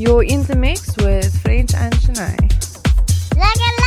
You're in the mix with French and Shania.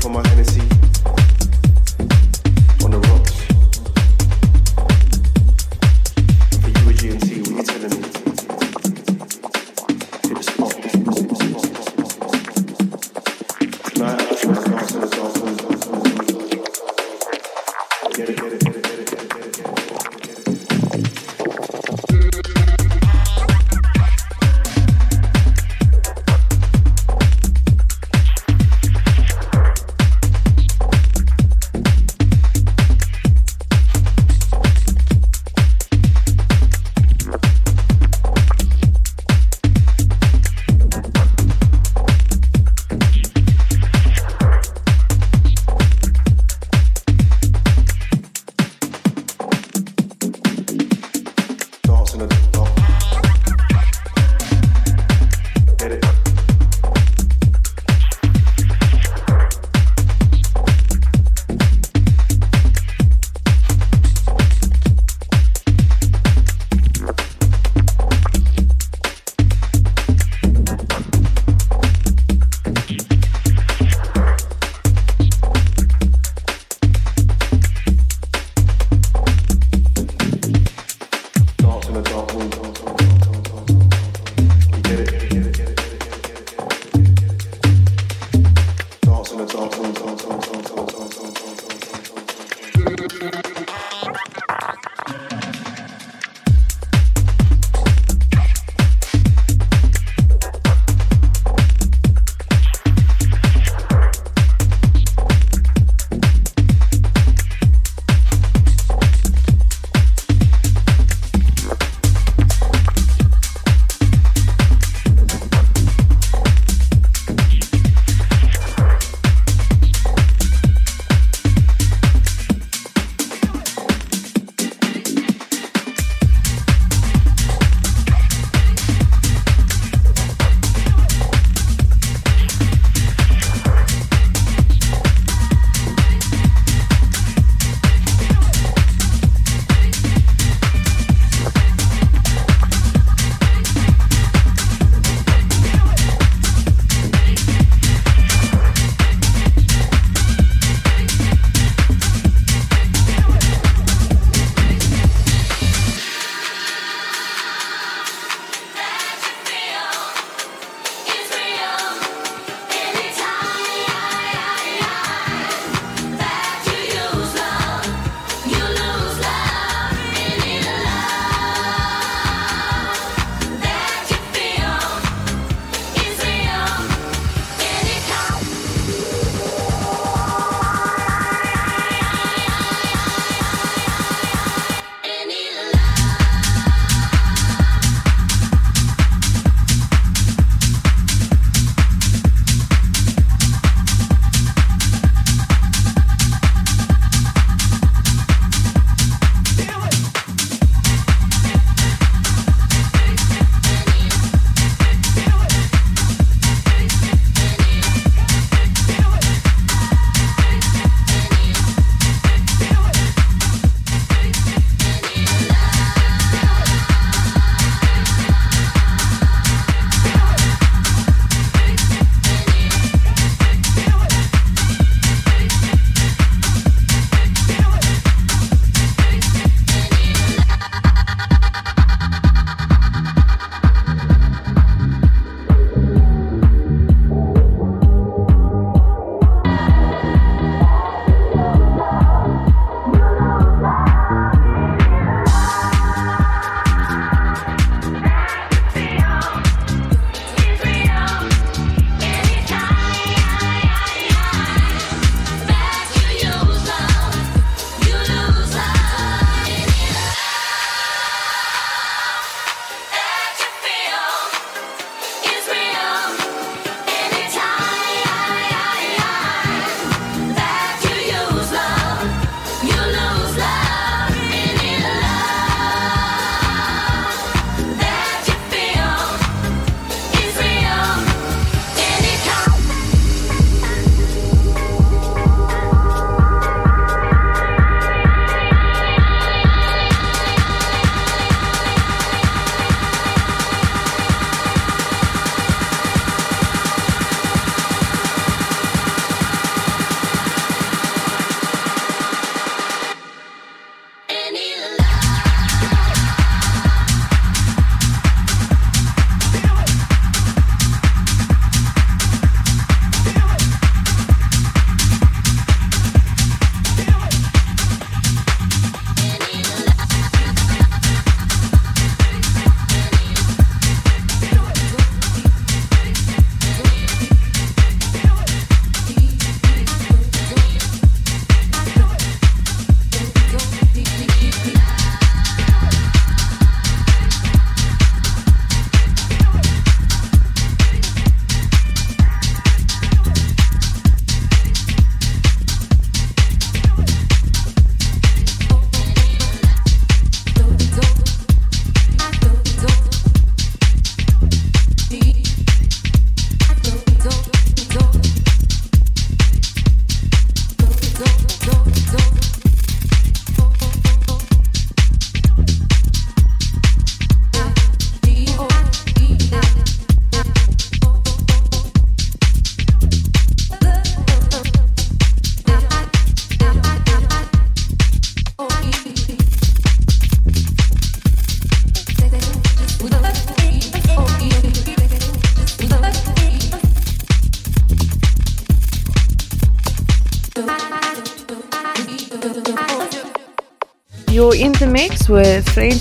for my Hennessy.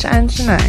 With French and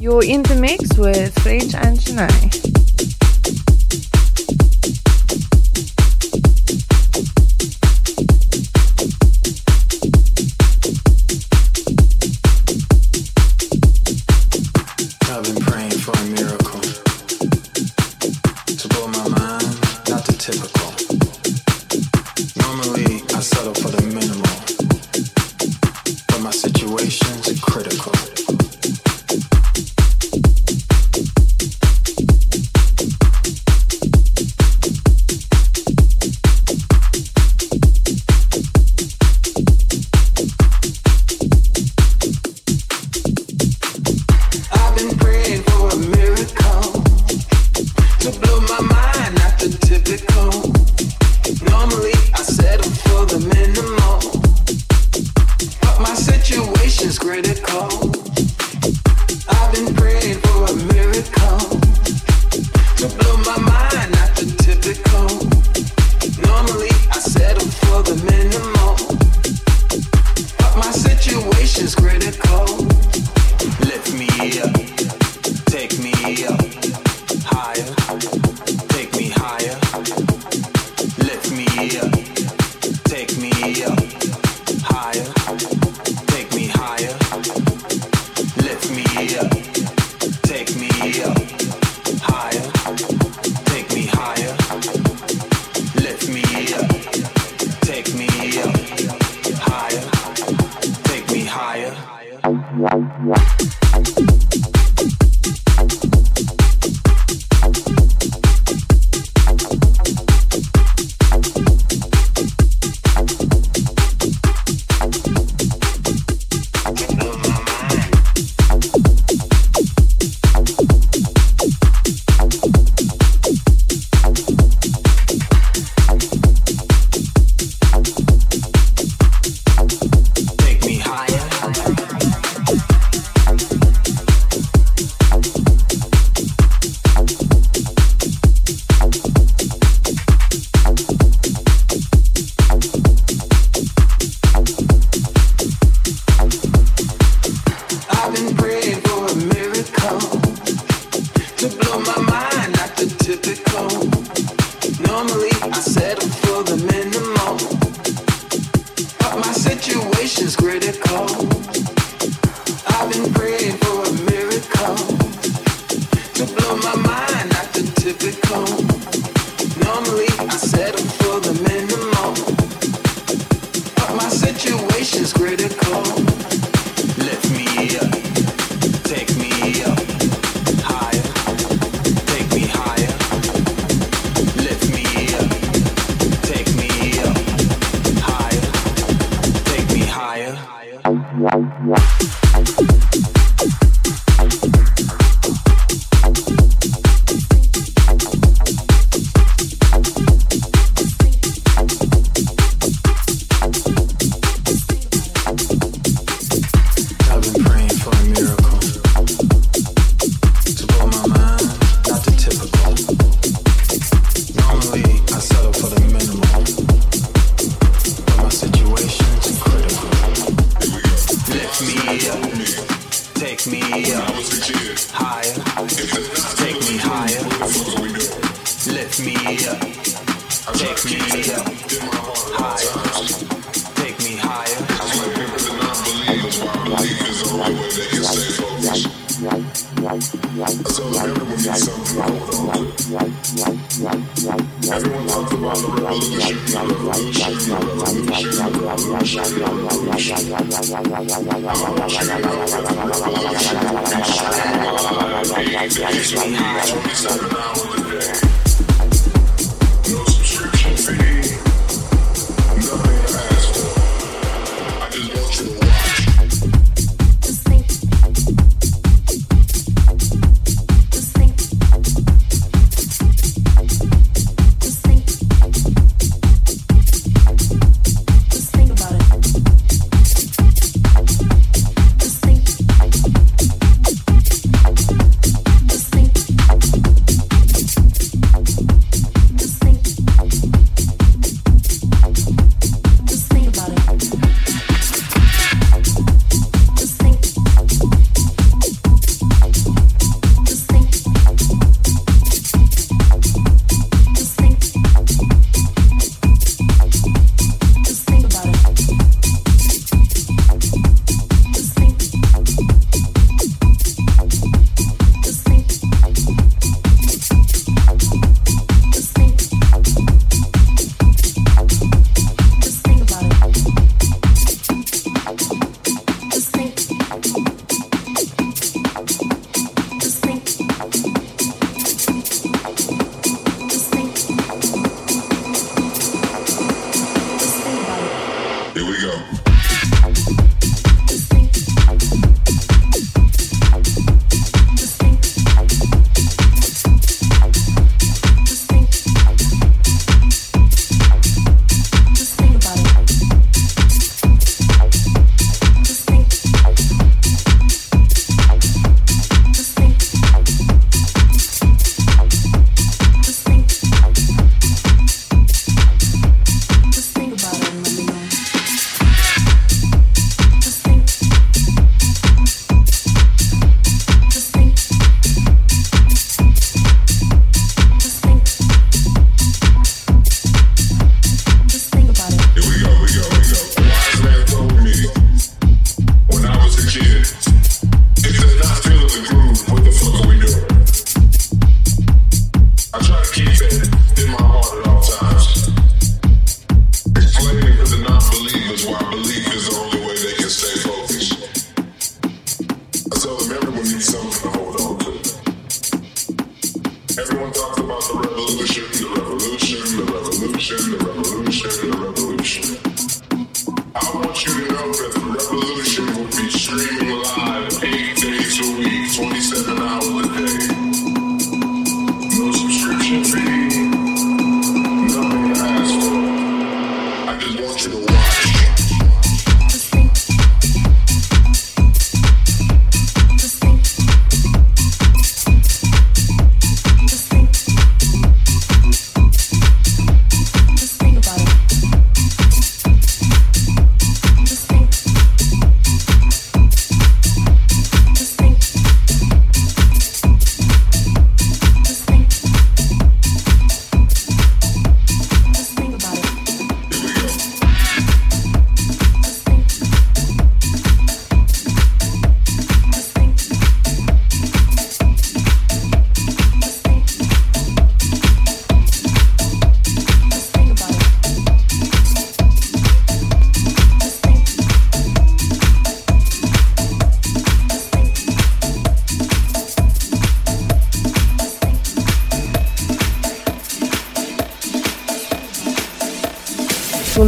You're in the mix with French and Chennai. Take me higher. Lift me up. Take me up. Higher. Take me higher. So everyone needs something to hold. Everyone talks the revolution, the revolution, the revolution, the revolution, the revolution.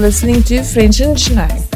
Listening to French and Chennai.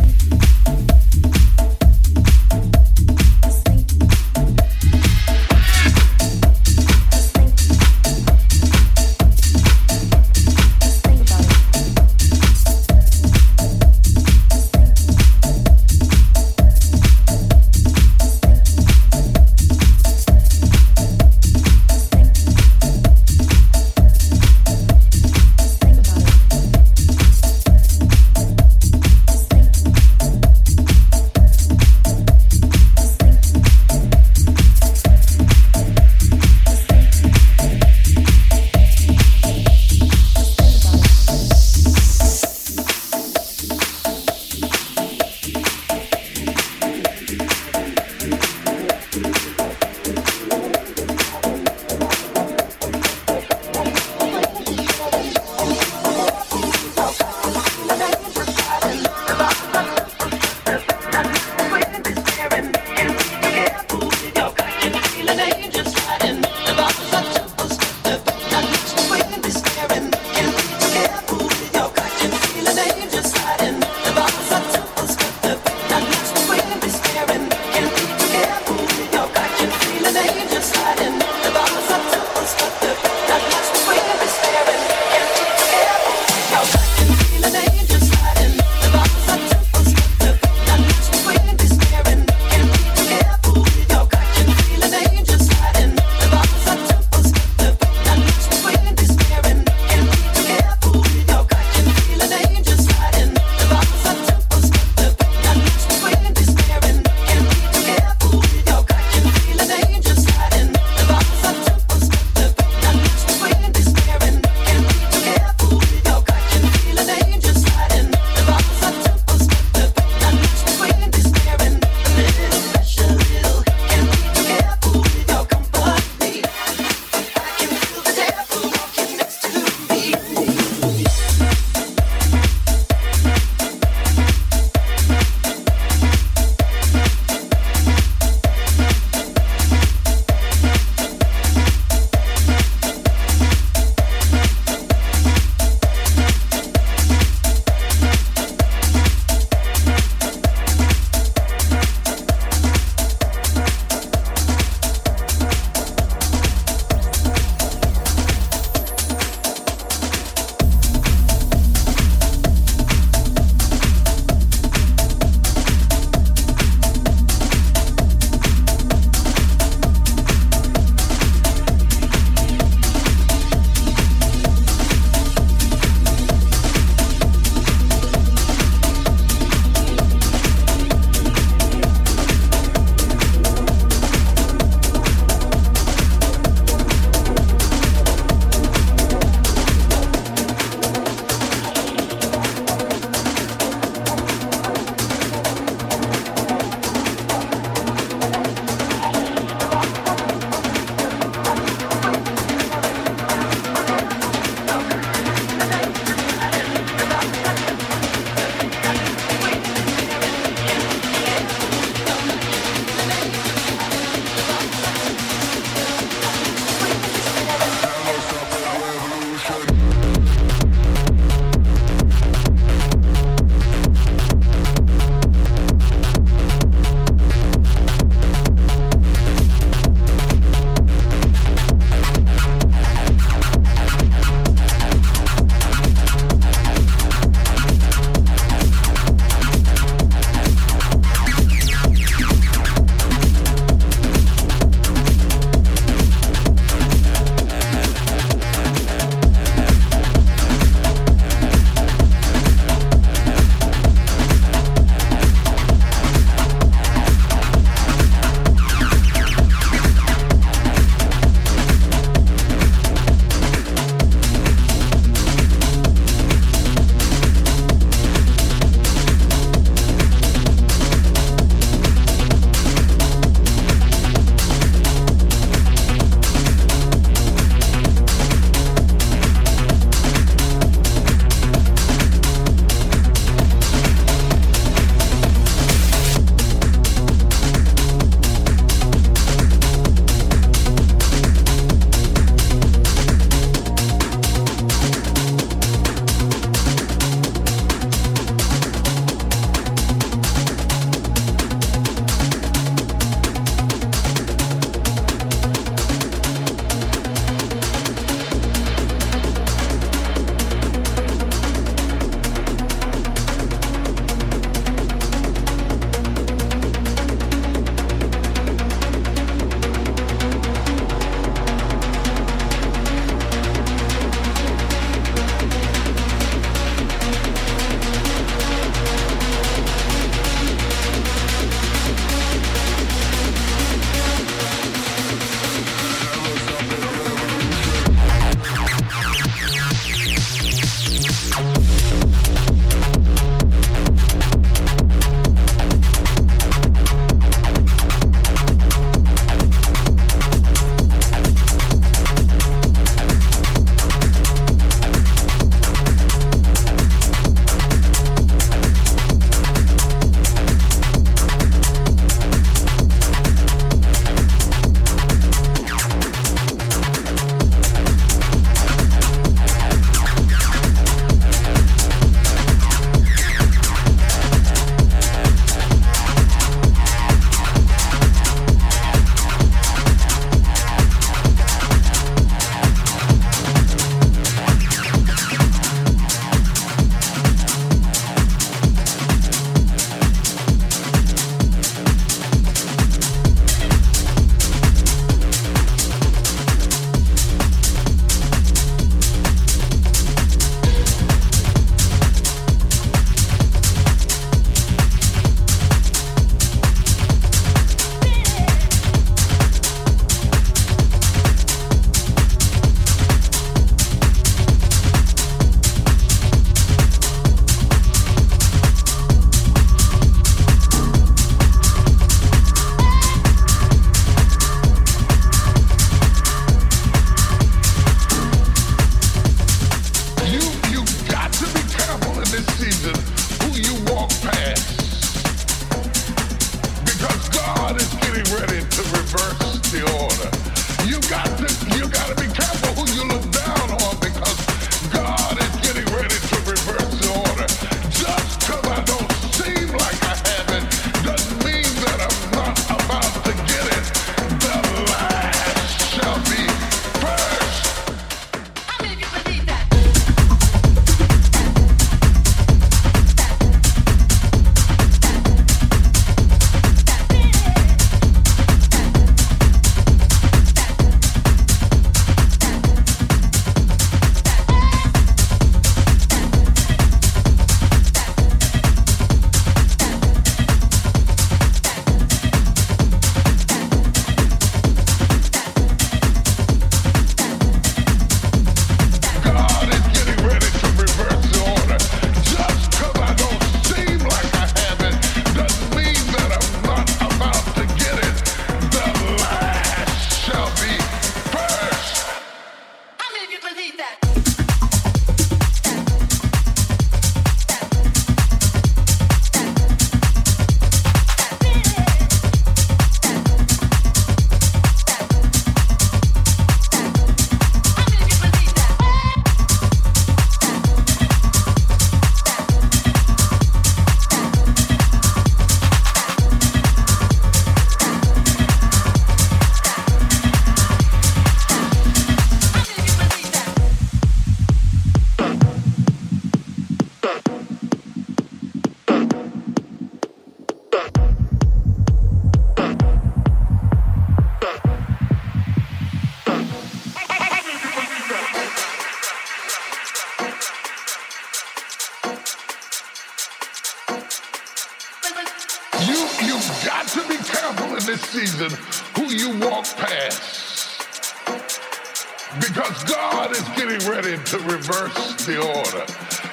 reverse the order.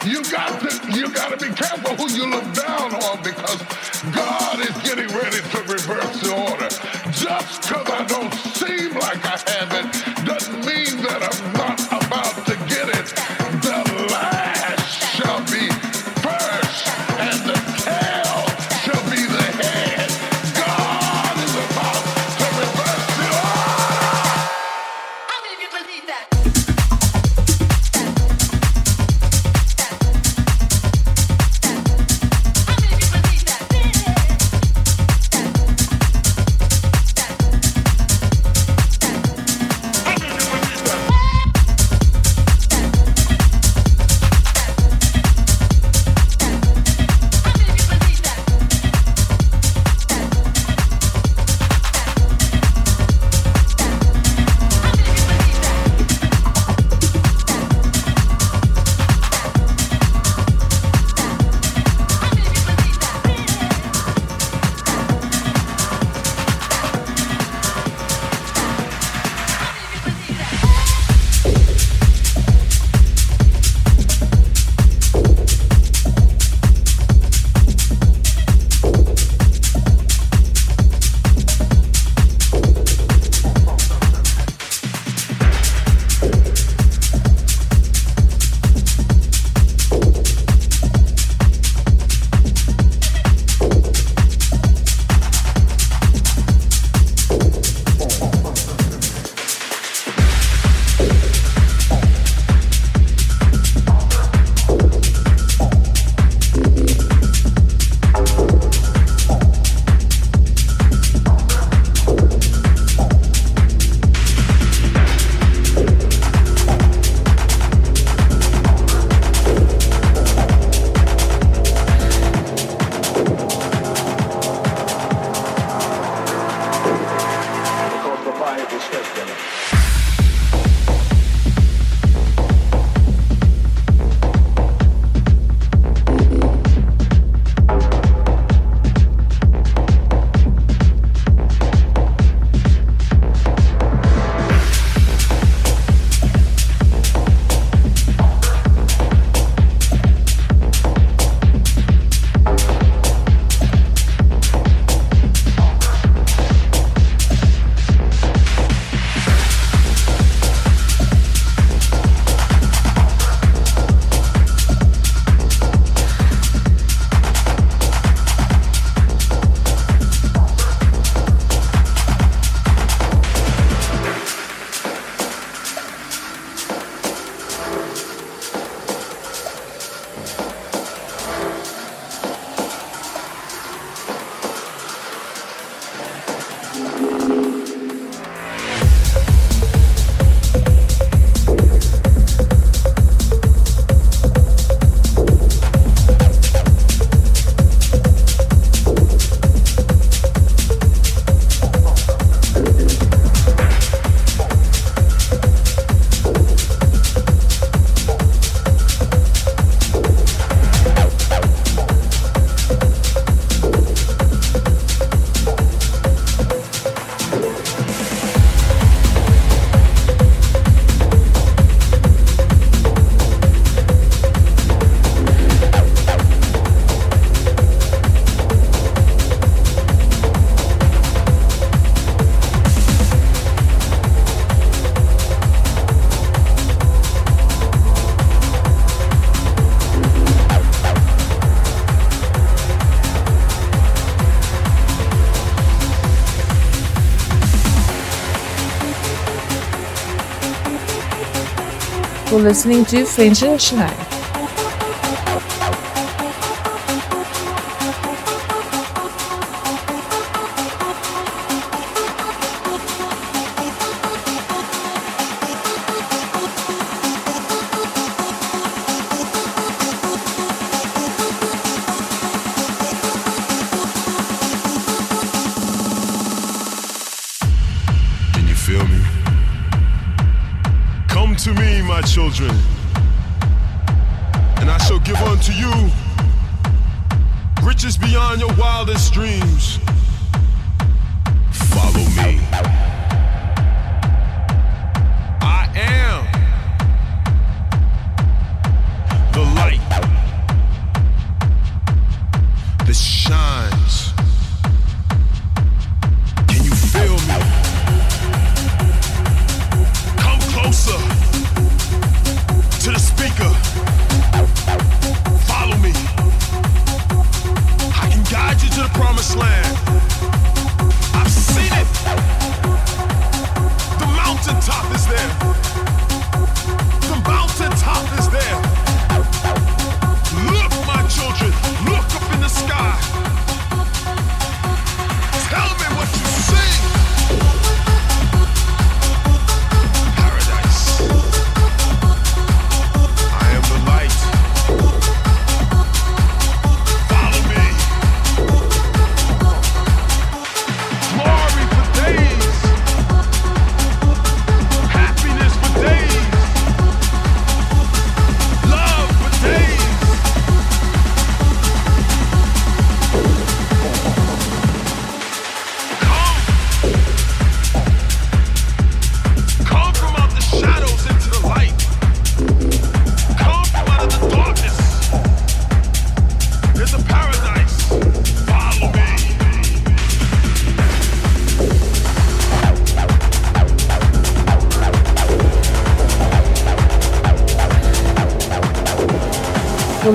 You got to you got to be careful who you look down. listening to French and Shanghai.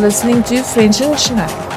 Listening to French International.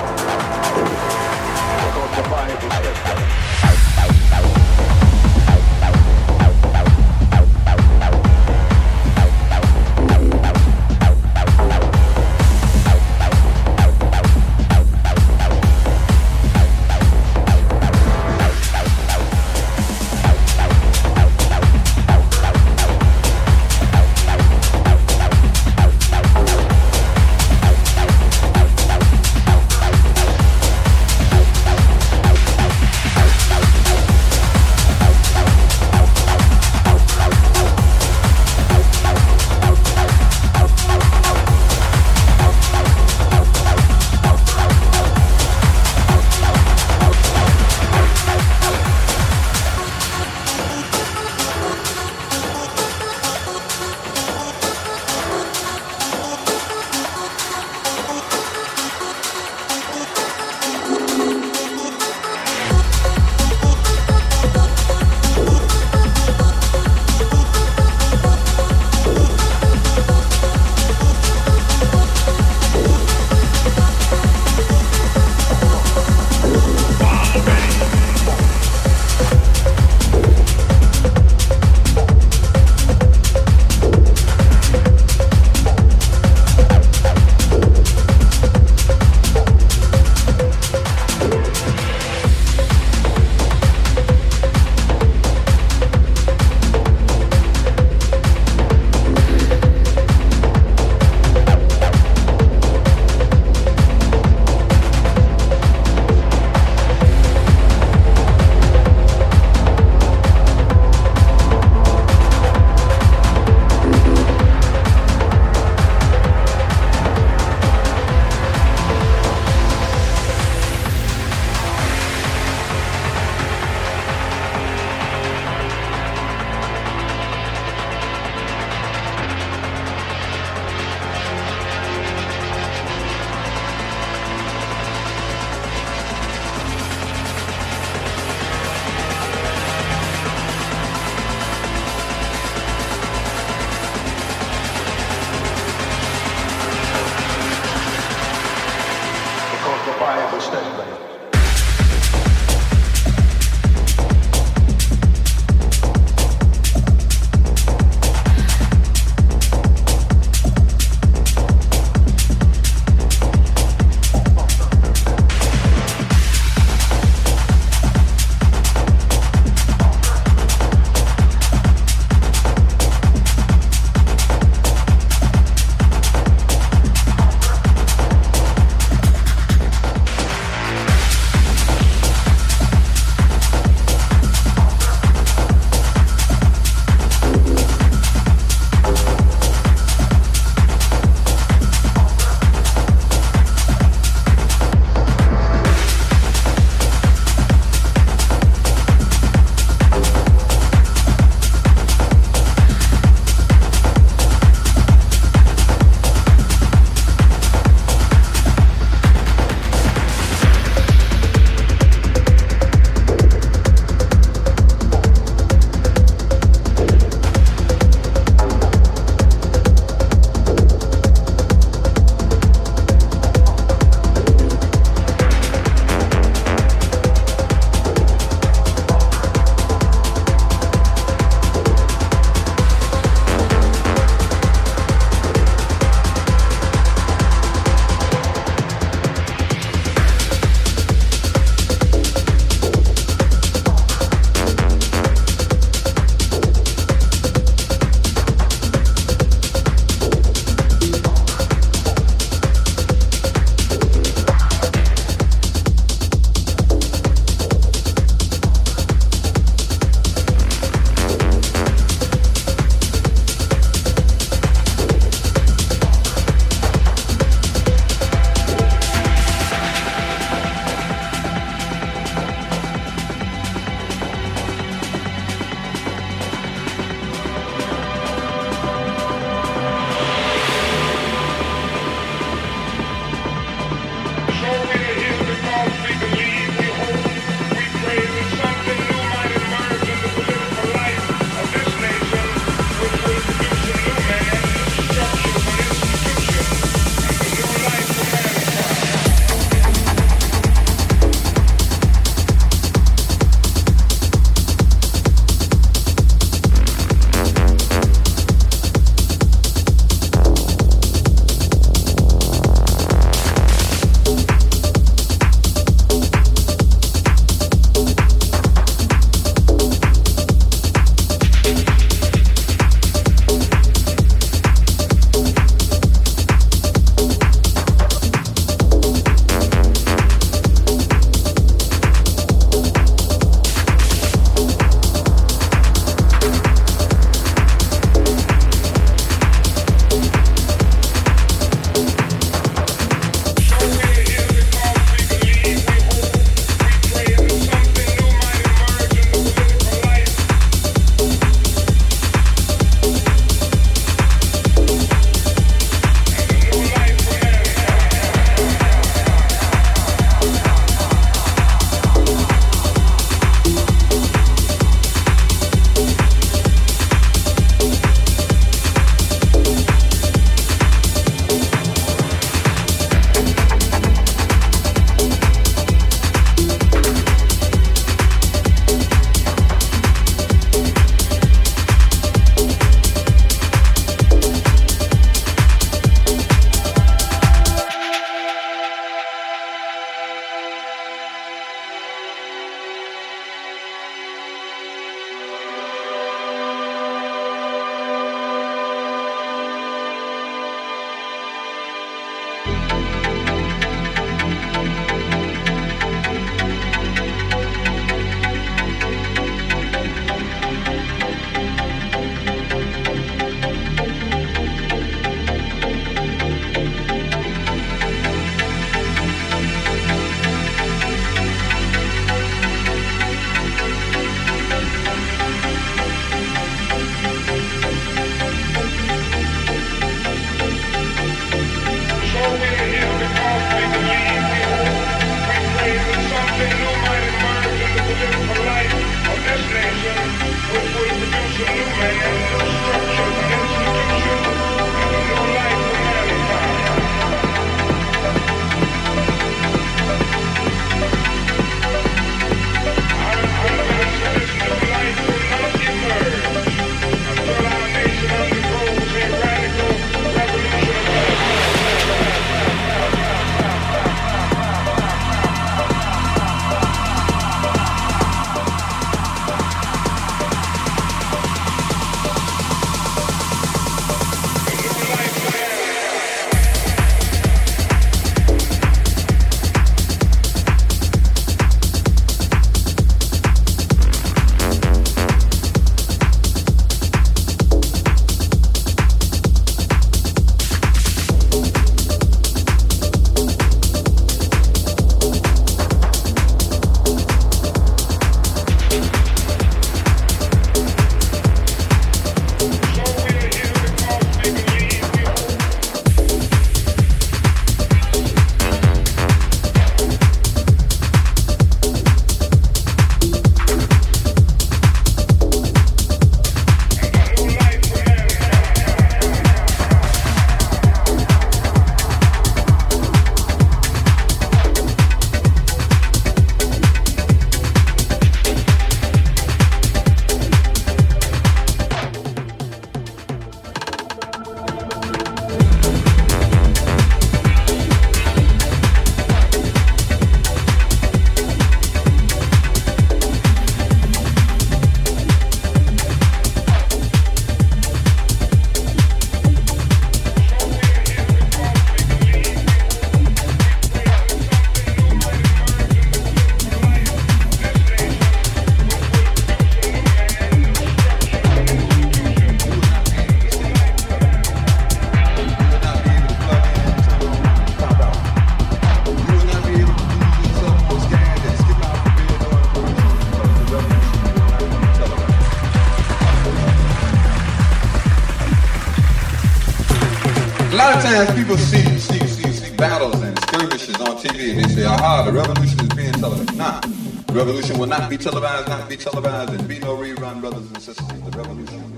People see, see, see, see battles and skirmishes on TV and they say, aha, the revolution is being televised. Nah, the revolution will not be televised, not be televised, and be no rerun, brothers and sisters. The revolution